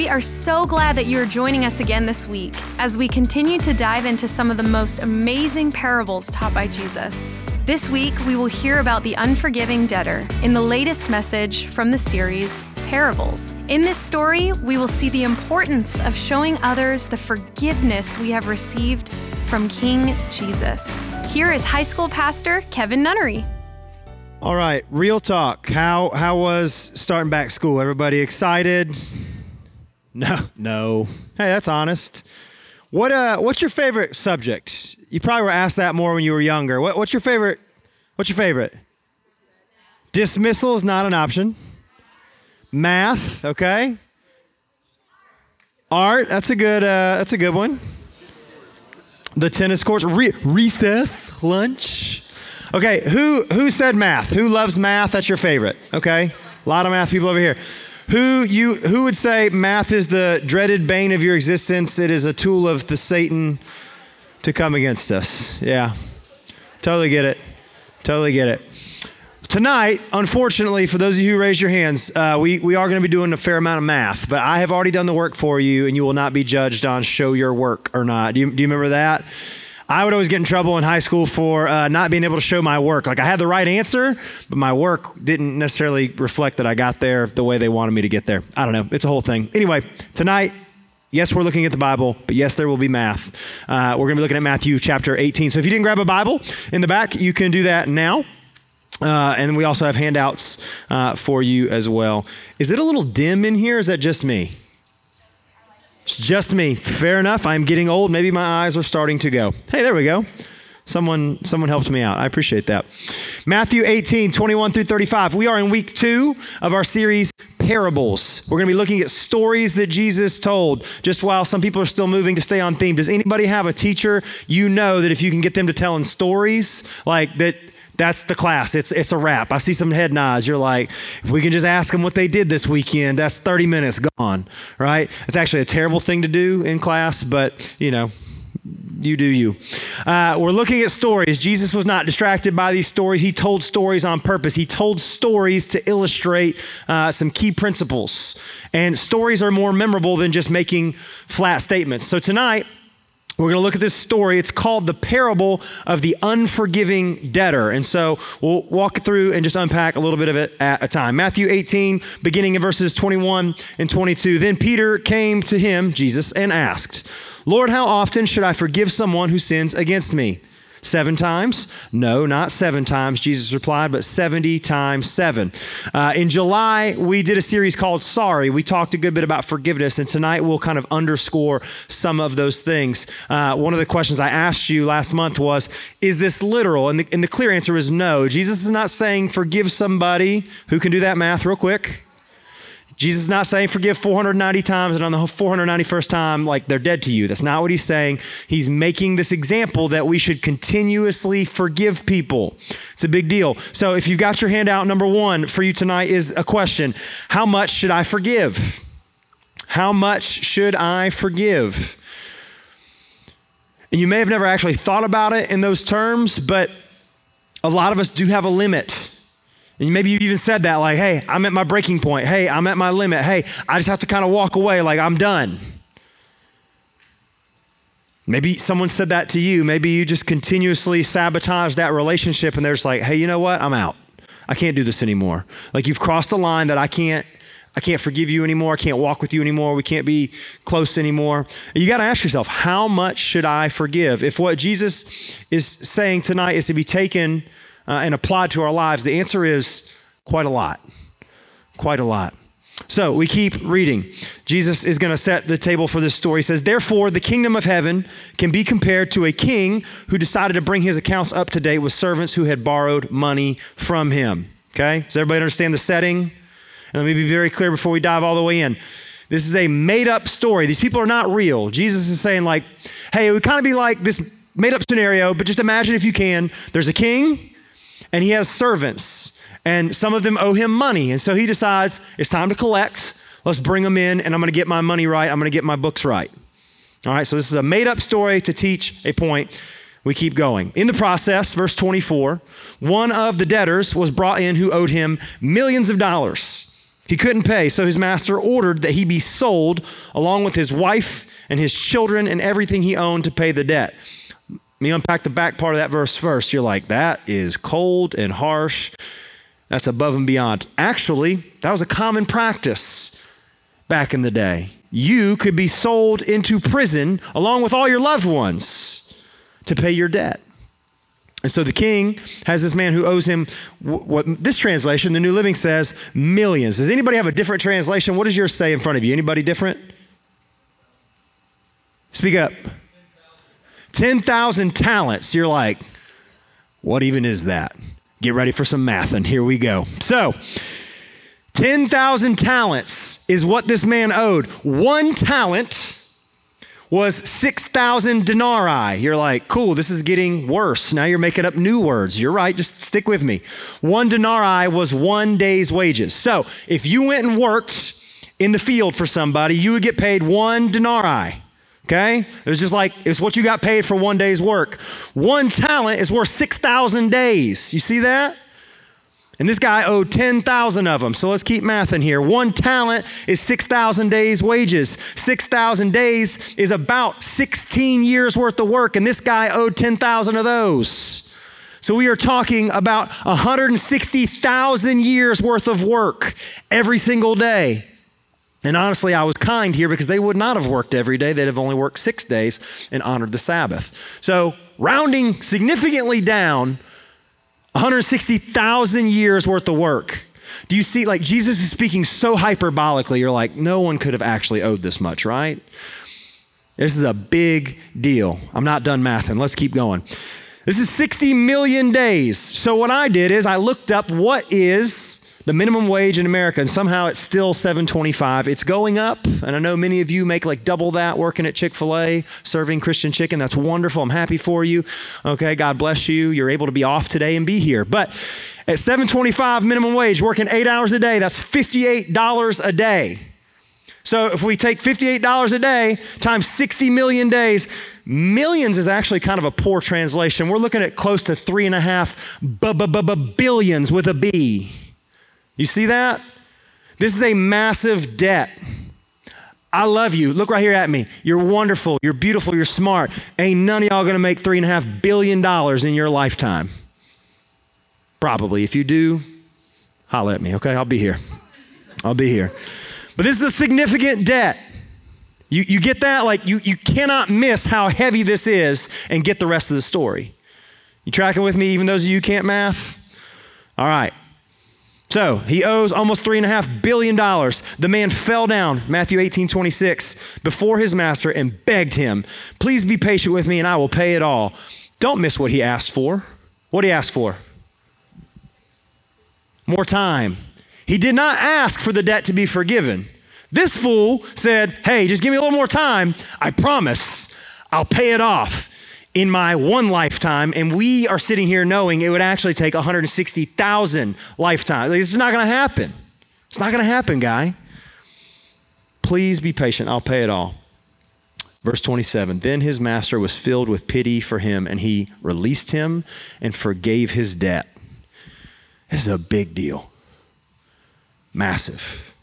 We are so glad that you are joining us again this week as we continue to dive into some of the most amazing parables taught by Jesus. This week, we will hear about the unforgiving debtor in the latest message from the series, Parables. In this story, we will see the importance of showing others the forgiveness we have received from King Jesus. Here is high school pastor Kevin Nunnery. All right, real talk. How how was starting back school? Everybody excited? No, no. Hey, that's honest. What uh what's your favorite subject? You probably were asked that more when you were younger. What, what's your favorite what's your favorite? Dismissal is not an option. Math, okay? Art, that's a good uh that's a good one. The tennis courts, Re- recess, lunch. Okay, who who said math? Who loves math? That's your favorite. Okay, a lot of math people over here. Who you who would say math is the dreaded bane of your existence? It is a tool of the Satan to come against us. Yeah, totally get it. Totally get it. Tonight, unfortunately, for those of you who raised your hands, uh, we, we are going to be doing a fair amount of math, but I have already done the work for you, and you will not be judged on show your work or not. Do you, do you remember that? I would always get in trouble in high school for uh, not being able to show my work. Like I had the right answer, but my work didn't necessarily reflect that I got there the way they wanted me to get there. I don't know. It's a whole thing. Anyway, tonight, Yes, we're looking at the Bible, but yes, there will be math. Uh, we're going to be looking at Matthew chapter 18. So if you didn't grab a Bible in the back, you can do that now. Uh, and we also have handouts uh, for you as well. Is it a little dim in here? Is that just me? It's just me. Fair enough. I'm getting old. Maybe my eyes are starting to go. Hey, there we go. Someone, someone helped me out. I appreciate that. Matthew 18, 21 through 35. We are in week two of our series, Parables. We're going to be looking at stories that Jesus told, just while some people are still moving to stay on theme. Does anybody have a teacher you know that if you can get them to telling stories, like that that's the class. It's it's a wrap. I see some head nods. You're like, if we can just ask them what they did this weekend, that's 30 minutes gone, right? It's actually a terrible thing to do in class, but you know, you do you. Uh, we're looking at stories. Jesus was not distracted by these stories. He told stories on purpose. He told stories to illustrate uh, some key principles. And stories are more memorable than just making flat statements. So tonight, we're going to look at this story. It's called the parable of the unforgiving debtor. And so we'll walk through and just unpack a little bit of it at a time. Matthew 18, beginning in verses 21 and 22. Then Peter came to him, Jesus, and asked, Lord, how often should I forgive someone who sins against me? Seven times? No, not seven times, Jesus replied, but 70 times seven. Uh, in July, we did a series called Sorry. We talked a good bit about forgiveness, and tonight we'll kind of underscore some of those things. Uh, one of the questions I asked you last month was Is this literal? And the, and the clear answer is no. Jesus is not saying forgive somebody who can do that math real quick. Jesus is not saying forgive 490 times and on the 491st time, like they're dead to you. That's not what he's saying. He's making this example that we should continuously forgive people. It's a big deal. So if you've got your hand out, number one for you tonight is a question How much should I forgive? How much should I forgive? And you may have never actually thought about it in those terms, but a lot of us do have a limit. Maybe you even said that, like, hey, I'm at my breaking point. Hey, I'm at my limit. Hey, I just have to kind of walk away, like, I'm done. Maybe someone said that to you. Maybe you just continuously sabotage that relationship and they're just like, hey, you know what? I'm out. I can't do this anymore. Like, you've crossed the line that I can't. I can't forgive you anymore. I can't walk with you anymore. We can't be close anymore. You got to ask yourself, how much should I forgive? If what Jesus is saying tonight is to be taken uh, and applied to our lives? The answer is quite a lot. Quite a lot. So we keep reading. Jesus is going to set the table for this story. He says, Therefore, the kingdom of heaven can be compared to a king who decided to bring his accounts up to date with servants who had borrowed money from him. Okay? Does everybody understand the setting? And let me be very clear before we dive all the way in. This is a made up story. These people are not real. Jesus is saying, like, hey, it would kind of be like this made up scenario, but just imagine if you can. There's a king, and he has servants, and some of them owe him money. And so he decides it's time to collect. Let's bring them in, and I'm going to get my money right. I'm going to get my books right. All right, so this is a made up story to teach a point. We keep going. In the process, verse 24, one of the debtors was brought in who owed him millions of dollars. He couldn't pay, so his master ordered that he be sold along with his wife and his children and everything he owned to pay the debt. Me unpack the back part of that verse first. You're like, that is cold and harsh. That's above and beyond. Actually, that was a common practice back in the day. You could be sold into prison along with all your loved ones to pay your debt. And so the king has this man who owes him what this translation, the New Living says, millions. Does anybody have a different translation? What does yours say in front of you? Anybody different? Speak up. 10,000 talents. You're like, what even is that? Get ready for some math, and here we go. So, 10,000 talents is what this man owed. One talent was 6,000 denarii. You're like, cool, this is getting worse. Now you're making up new words. You're right, just stick with me. One denarii was one day's wages. So if you went and worked in the field for somebody, you would get paid one denarii. Okay? It was just like, it's what you got paid for one day's work. One talent is worth 6,000 days. You see that? And this guy owed 10,000 of them. So let's keep math in here. One talent is 6,000 days' wages. 6,000 days is about 16 years worth of work. And this guy owed 10,000 of those. So we are talking about 160,000 years worth of work every single day. And honestly, I was kind here because they would not have worked every day. They'd have only worked six days and honored the Sabbath. So, rounding significantly down, 160,000 years worth of work. Do you see, like, Jesus is speaking so hyperbolically, you're like, no one could have actually owed this much, right? This is a big deal. I'm not done mathing. Let's keep going. This is 60 million days. So, what I did is I looked up what is the minimum wage in America, and somehow it's still 725. It's going up, and I know many of you make like double that working at Chick-fil-A, serving Christian chicken. That's wonderful. I'm happy for you. Okay, God bless you. You're able to be off today and be here. But at 725 minimum wage, working eight hours a day, that's $58 a day. So if we take $58 a day times 60 million days, millions is actually kind of a poor translation. We're looking at close to three and a half billions with a B. You see that? This is a massive debt. I love you. Look right here at me. You're wonderful. You're beautiful. You're smart. Ain't none of y'all gonna make three and a half billion dollars in your lifetime. Probably. If you do, holla at me, okay? I'll be here. I'll be here. But this is a significant debt. You, you get that? Like, you, you cannot miss how heavy this is and get the rest of the story. You tracking with me, even those of you can't math? All right. So he owes almost $3.5 billion. The man fell down, Matthew 18, 26, before his master and begged him, Please be patient with me and I will pay it all. Don't miss what he asked for. What he asked for? More time. He did not ask for the debt to be forgiven. This fool said, Hey, just give me a little more time. I promise I'll pay it off in my one lifetime, and we are sitting here knowing it would actually take 160,000 lifetimes. Like, it's not going to happen. It's not going to happen, guy. Please be patient. I'll pay it all. Verse 27 Then his master was filled with pity for him, and he released him and forgave his debt. This is a big deal. Massive.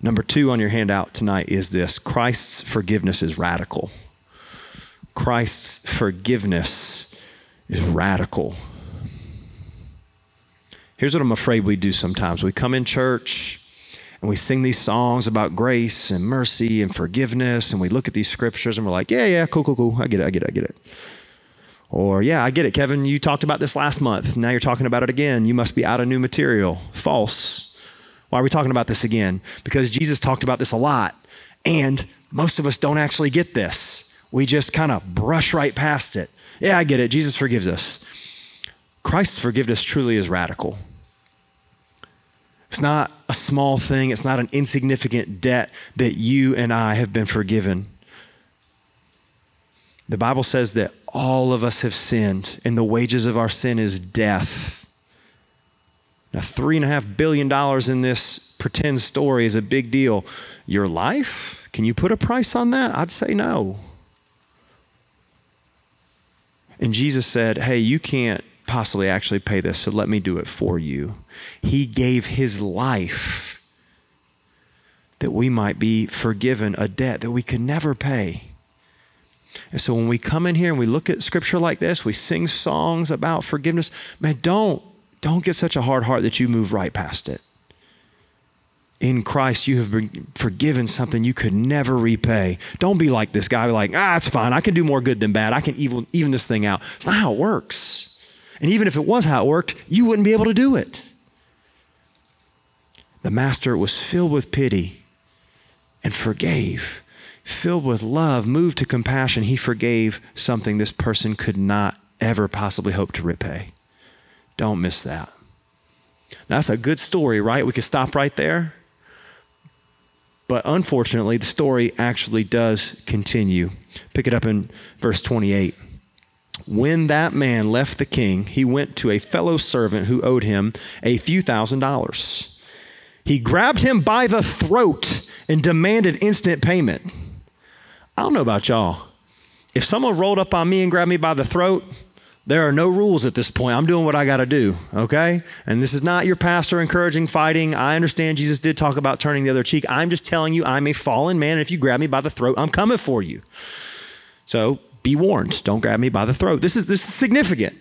Number two on your handout tonight is this Christ's forgiveness is radical. Christ's forgiveness is radical. Here's what I'm afraid we do sometimes we come in church and we sing these songs about grace and mercy and forgiveness, and we look at these scriptures and we're like, yeah, yeah, cool, cool, cool. I get it, I get it, I get it. Or, yeah, I get it, Kevin. You talked about this last month. Now you're talking about it again. You must be out of new material. False. Why are we talking about this again? Because Jesus talked about this a lot, and most of us don't actually get this we just kind of brush right past it. Yeah, I get it. Jesus forgives us. Christ's forgiveness truly is radical. It's not a small thing, it's not an insignificant debt that you and I have been forgiven. The Bible says that all of us have sinned, and the wages of our sin is death. Now, three and a half billion dollars in this pretend story is a big deal. Your life? Can you put a price on that? I'd say no. And Jesus said, Hey, you can't possibly actually pay this, so let me do it for you. He gave his life that we might be forgiven a debt that we could never pay. And so when we come in here and we look at scripture like this, we sing songs about forgiveness, man, don't don't get such a hard heart that you move right past it. In Christ, you have been forgiven something you could never repay. Don't be like this guy, like, ah, it's fine. I can do more good than bad. I can even, even this thing out. It's not how it works. And even if it was how it worked, you wouldn't be able to do it. The master was filled with pity and forgave. Filled with love, moved to compassion, he forgave something this person could not ever possibly hope to repay. Don't miss that. That's a good story, right? We could stop right there. But unfortunately, the story actually does continue. Pick it up in verse 28. When that man left the king, he went to a fellow servant who owed him a few thousand dollars. He grabbed him by the throat and demanded instant payment. I don't know about y'all. If someone rolled up on me and grabbed me by the throat, there are no rules at this point. I'm doing what I got to do, okay? And this is not your pastor encouraging fighting. I understand Jesus did talk about turning the other cheek. I'm just telling you, I'm a fallen man. And if you grab me by the throat, I'm coming for you. So be warned. Don't grab me by the throat. This is, this is significant.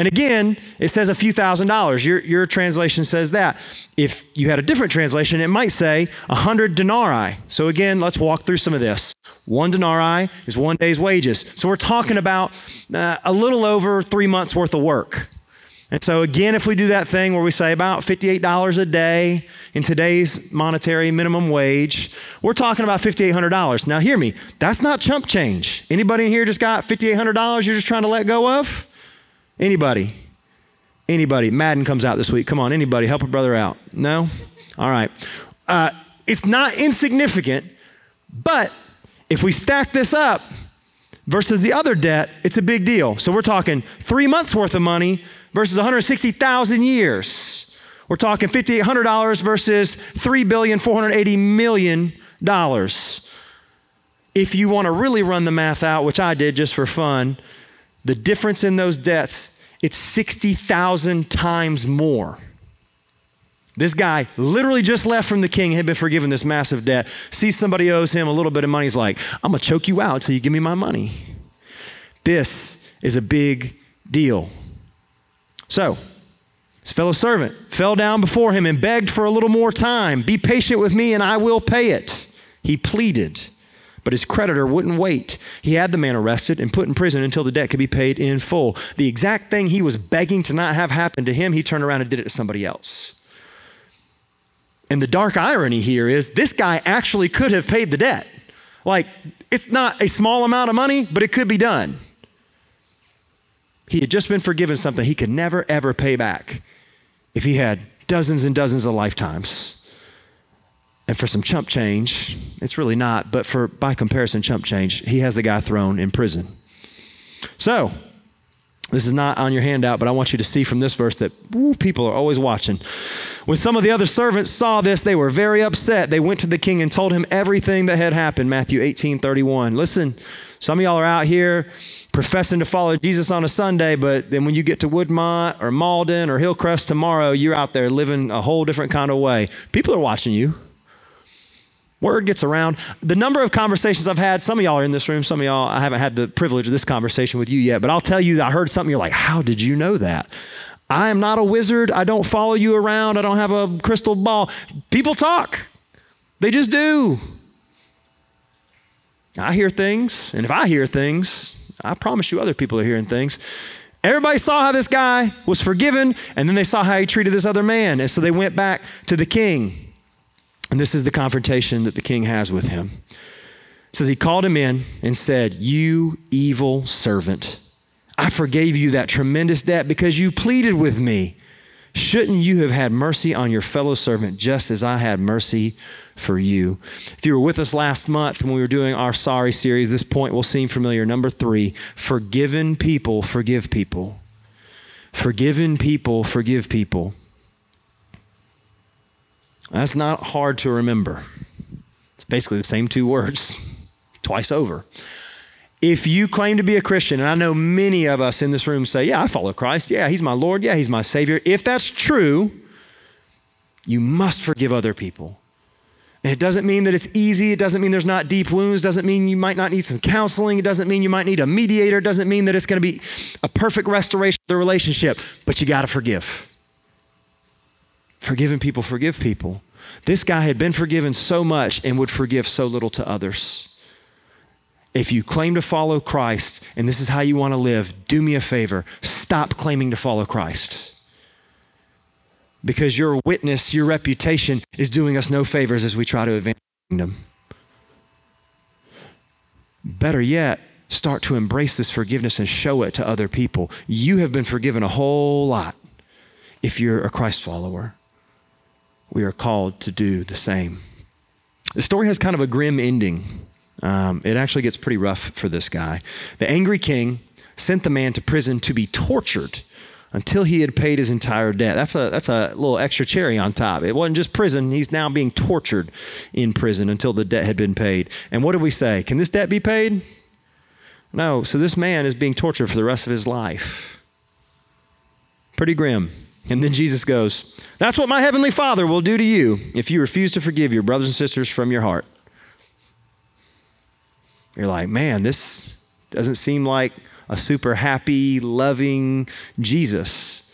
And again, it says a few thousand dollars. Your, your translation says that. If you had a different translation, it might say a hundred denarii. So again, let's walk through some of this. One denarii is one day's wages. So we're talking about uh, a little over three months worth of work. And so again, if we do that thing where we say about $58 a day in today's monetary minimum wage, we're talking about $5,800. Now hear me, that's not chump change. Anybody in here just got $5,800 you're just trying to let go of? Anybody? Anybody? Madden comes out this week. Come on, anybody, help a brother out. No? All right. Uh, it's not insignificant, but if we stack this up versus the other debt, it's a big deal. So we're talking three months worth of money versus 160,000 years. We're talking $5,800 versus $3,480 million. If you want to really run the math out, which I did just for fun, the difference in those debts, it's 60,000 times more. This guy literally just left from the king, had been forgiven this massive debt, sees somebody owes him a little bit of money. He's like, I'm going to choke you out until you give me my money. This is a big deal. So, his fellow servant fell down before him and begged for a little more time. Be patient with me and I will pay it. He pleaded. But his creditor wouldn't wait. He had the man arrested and put in prison until the debt could be paid in full. The exact thing he was begging to not have happen to him, he turned around and did it to somebody else. And the dark irony here is this guy actually could have paid the debt. Like, it's not a small amount of money, but it could be done. He had just been forgiven something he could never, ever pay back if he had dozens and dozens of lifetimes. And for some chump change, it's really not, but for by comparison, chump change, he has the guy thrown in prison. So, this is not on your handout, but I want you to see from this verse that people are always watching. When some of the other servants saw this, they were very upset. They went to the king and told him everything that had happened. Matthew 18 31. Listen, some of y'all are out here professing to follow Jesus on a Sunday, but then when you get to Woodmont or Malden or Hillcrest tomorrow, you're out there living a whole different kind of way. People are watching you. Word gets around. The number of conversations I've had, some of y'all are in this room, some of y'all, I haven't had the privilege of this conversation with you yet, but I'll tell you, I heard something, you're like, how did you know that? I am not a wizard. I don't follow you around. I don't have a crystal ball. People talk, they just do. I hear things, and if I hear things, I promise you other people are hearing things. Everybody saw how this guy was forgiven, and then they saw how he treated this other man. And so they went back to the king. And this is the confrontation that the king has with him. It says he called him in and said, You evil servant, I forgave you that tremendous debt because you pleaded with me. Shouldn't you have had mercy on your fellow servant just as I had mercy for you? If you were with us last month when we were doing our sorry series, this point will seem familiar. Number three forgiven people forgive people. Forgiven people forgive people. That's not hard to remember. It's basically the same two words twice over. If you claim to be a Christian, and I know many of us in this room say, Yeah, I follow Christ. Yeah, He's my Lord. Yeah, He's my Savior. If that's true, you must forgive other people. And it doesn't mean that it's easy. It doesn't mean there's not deep wounds. It doesn't mean you might not need some counseling. It doesn't mean you might need a mediator. It doesn't mean that it's going to be a perfect restoration of the relationship. But you got to forgive. Forgiving people forgive people. This guy had been forgiven so much and would forgive so little to others. If you claim to follow Christ and this is how you want to live, do me a favor. Stop claiming to follow Christ. Because your witness, your reputation is doing us no favors as we try to advance the kingdom. Better yet, start to embrace this forgiveness and show it to other people. You have been forgiven a whole lot if you're a Christ follower. We are called to do the same. The story has kind of a grim ending. Um, it actually gets pretty rough for this guy. The angry king sent the man to prison to be tortured until he had paid his entire debt. That's a, that's a little extra cherry on top. It wasn't just prison, he's now being tortured in prison until the debt had been paid. And what do we say? Can this debt be paid? No. So this man is being tortured for the rest of his life. Pretty grim. And then Jesus goes, That's what my heavenly Father will do to you if you refuse to forgive your brothers and sisters from your heart. You're like, man, this doesn't seem like a super happy, loving Jesus.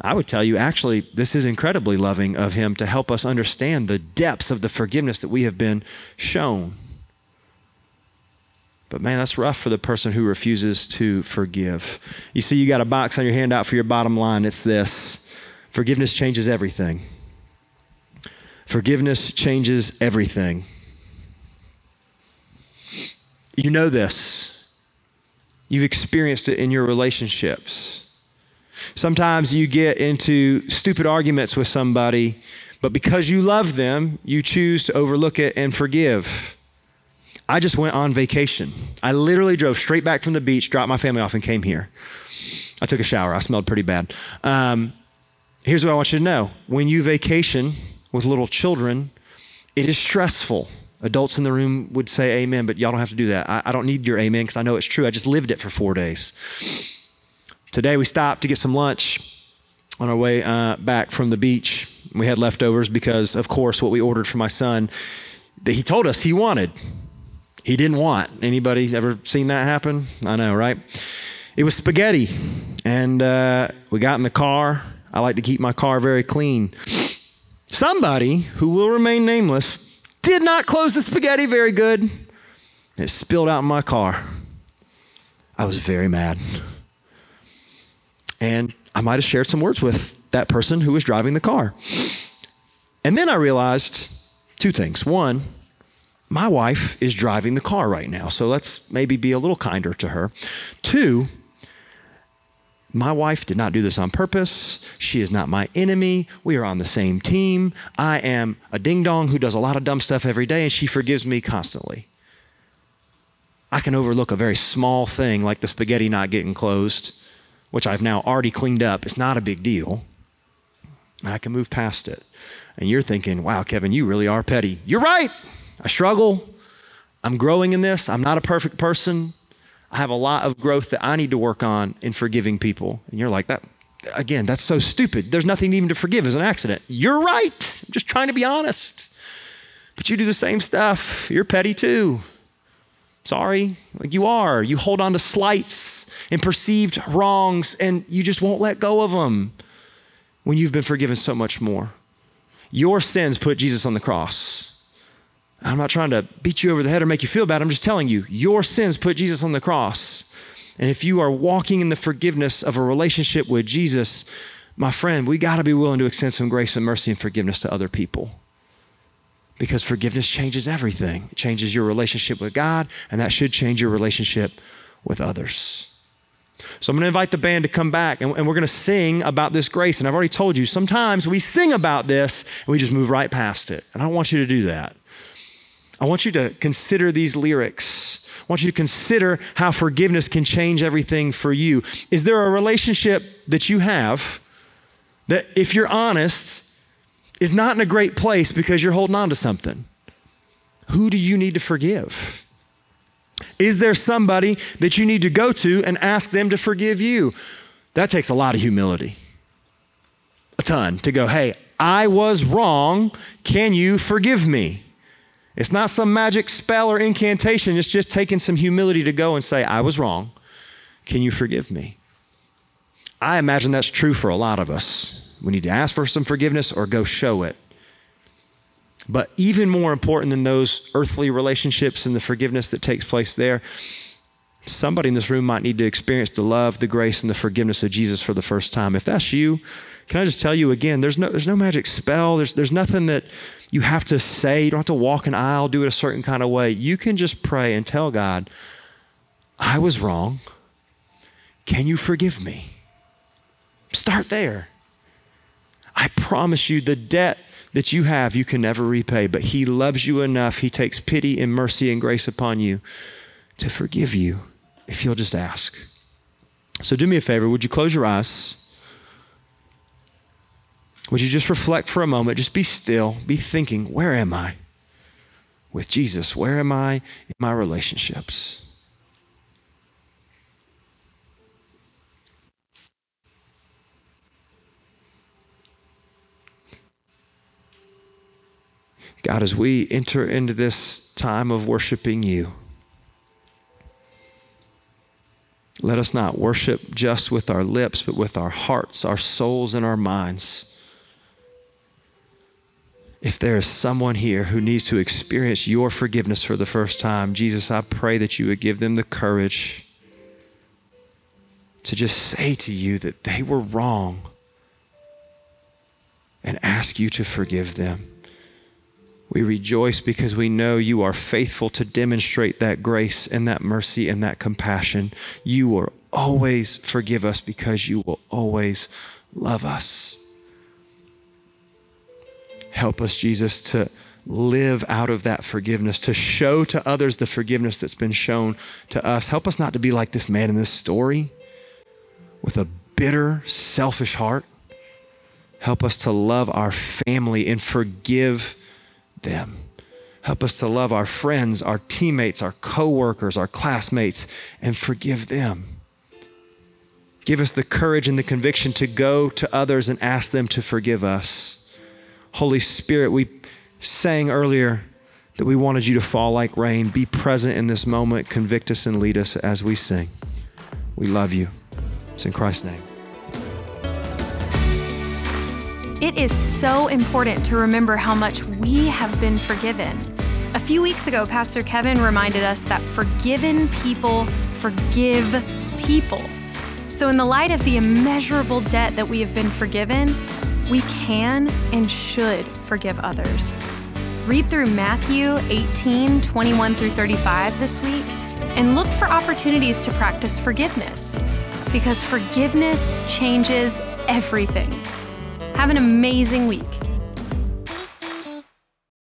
I would tell you, actually, this is incredibly loving of him to help us understand the depths of the forgiveness that we have been shown. But man, that's rough for the person who refuses to forgive. You see, you got a box on your handout for your bottom line. It's this forgiveness changes everything. Forgiveness changes everything. You know this. You've experienced it in your relationships. Sometimes you get into stupid arguments with somebody, but because you love them, you choose to overlook it and forgive. I just went on vacation. I literally drove straight back from the beach, dropped my family off, and came here. I took a shower. I smelled pretty bad. Um, here's what I want you to know when you vacation with little children, it is stressful. Adults in the room would say amen, but y'all don't have to do that. I, I don't need your amen because I know it's true. I just lived it for four days. Today we stopped to get some lunch on our way uh, back from the beach. We had leftovers because, of course, what we ordered for my son that he told us he wanted. He didn't want. Anybody ever seen that happen? I know, right? It was spaghetti. And uh, we got in the car. I like to keep my car very clean. Somebody who will remain nameless did not close the spaghetti very good. It spilled out in my car. I was very mad. And I might have shared some words with that person who was driving the car. And then I realized two things. One, my wife is driving the car right now, so let's maybe be a little kinder to her. Two, my wife did not do this on purpose. She is not my enemy. We are on the same team. I am a ding dong who does a lot of dumb stuff every day, and she forgives me constantly. I can overlook a very small thing like the spaghetti not getting closed, which I've now already cleaned up. It's not a big deal. And I can move past it. And you're thinking, wow, Kevin, you really are petty. You're right. I struggle. I'm growing in this. I'm not a perfect person. I have a lot of growth that I need to work on in forgiving people. And you're like, that, again, that's so stupid. There's nothing even to forgive as an accident. You're right. I'm just trying to be honest. But you do the same stuff. You're petty too. Sorry. Like you are. You hold on to slights and perceived wrongs and you just won't let go of them when you've been forgiven so much more. Your sins put Jesus on the cross. I'm not trying to beat you over the head or make you feel bad. I'm just telling you, your sins put Jesus on the cross. And if you are walking in the forgiveness of a relationship with Jesus, my friend, we got to be willing to extend some grace and mercy and forgiveness to other people. Because forgiveness changes everything. It changes your relationship with God, and that should change your relationship with others. So I'm going to invite the band to come back and, and, we're going to sing about this grace. And I've already told you, sometimes we sing about this and we just move right past it. And I don't want you to do that. I want you to consider these lyrics. I want you to consider how forgiveness can change everything for you. Is there a relationship that you have that, if you're honest, is not in a great place because you're holding on to something? Who do you need to forgive? Is there somebody that you need to go to and ask them to forgive you? That takes a lot of humility. A ton to go, hey, I was wrong. Can you forgive me? It's not some magic spell or incantation. It's just taking some humility to go and say, I was wrong. Can you forgive me? I imagine that's true for a lot of us. We need to ask for some forgiveness or go show it. But even more important than those earthly relationships and the forgiveness that takes place there, somebody in this room might need to experience the love, the grace, and the forgiveness of Jesus for the first time. If that's you, can I just tell you again, there's no, there's no magic spell. There's, there's nothing that you have to say. You don't have to walk an aisle, do it a certain kind of way. You can just pray and tell God, I was wrong. Can you forgive me? Start there. I promise you, the debt that you have, you can never repay, but He loves you enough. He takes pity and mercy and grace upon you to forgive you if you'll just ask. So, do me a favor. Would you close your eyes? Would you just reflect for a moment? Just be still, be thinking, where am I with Jesus? Where am I in my relationships? God, as we enter into this time of worshiping you, let us not worship just with our lips, but with our hearts, our souls, and our minds. If there is someone here who needs to experience your forgiveness for the first time, Jesus, I pray that you would give them the courage to just say to you that they were wrong and ask you to forgive them. We rejoice because we know you are faithful to demonstrate that grace and that mercy and that compassion. You will always forgive us because you will always love us. Help us, Jesus, to live out of that forgiveness, to show to others the forgiveness that's been shown to us. Help us not to be like this man in this story with a bitter, selfish heart. Help us to love our family and forgive them. Help us to love our friends, our teammates, our coworkers, our classmates, and forgive them. Give us the courage and the conviction to go to others and ask them to forgive us. Holy Spirit, we sang earlier that we wanted you to fall like rain. Be present in this moment, convict us and lead us as we sing. We love you. It's in Christ's name. It is so important to remember how much we have been forgiven. A few weeks ago, Pastor Kevin reminded us that forgiven people forgive people. So, in the light of the immeasurable debt that we have been forgiven, we can and should forgive others. Read through Matthew 18 21 through 35 this week and look for opportunities to practice forgiveness because forgiveness changes everything. Have an amazing week.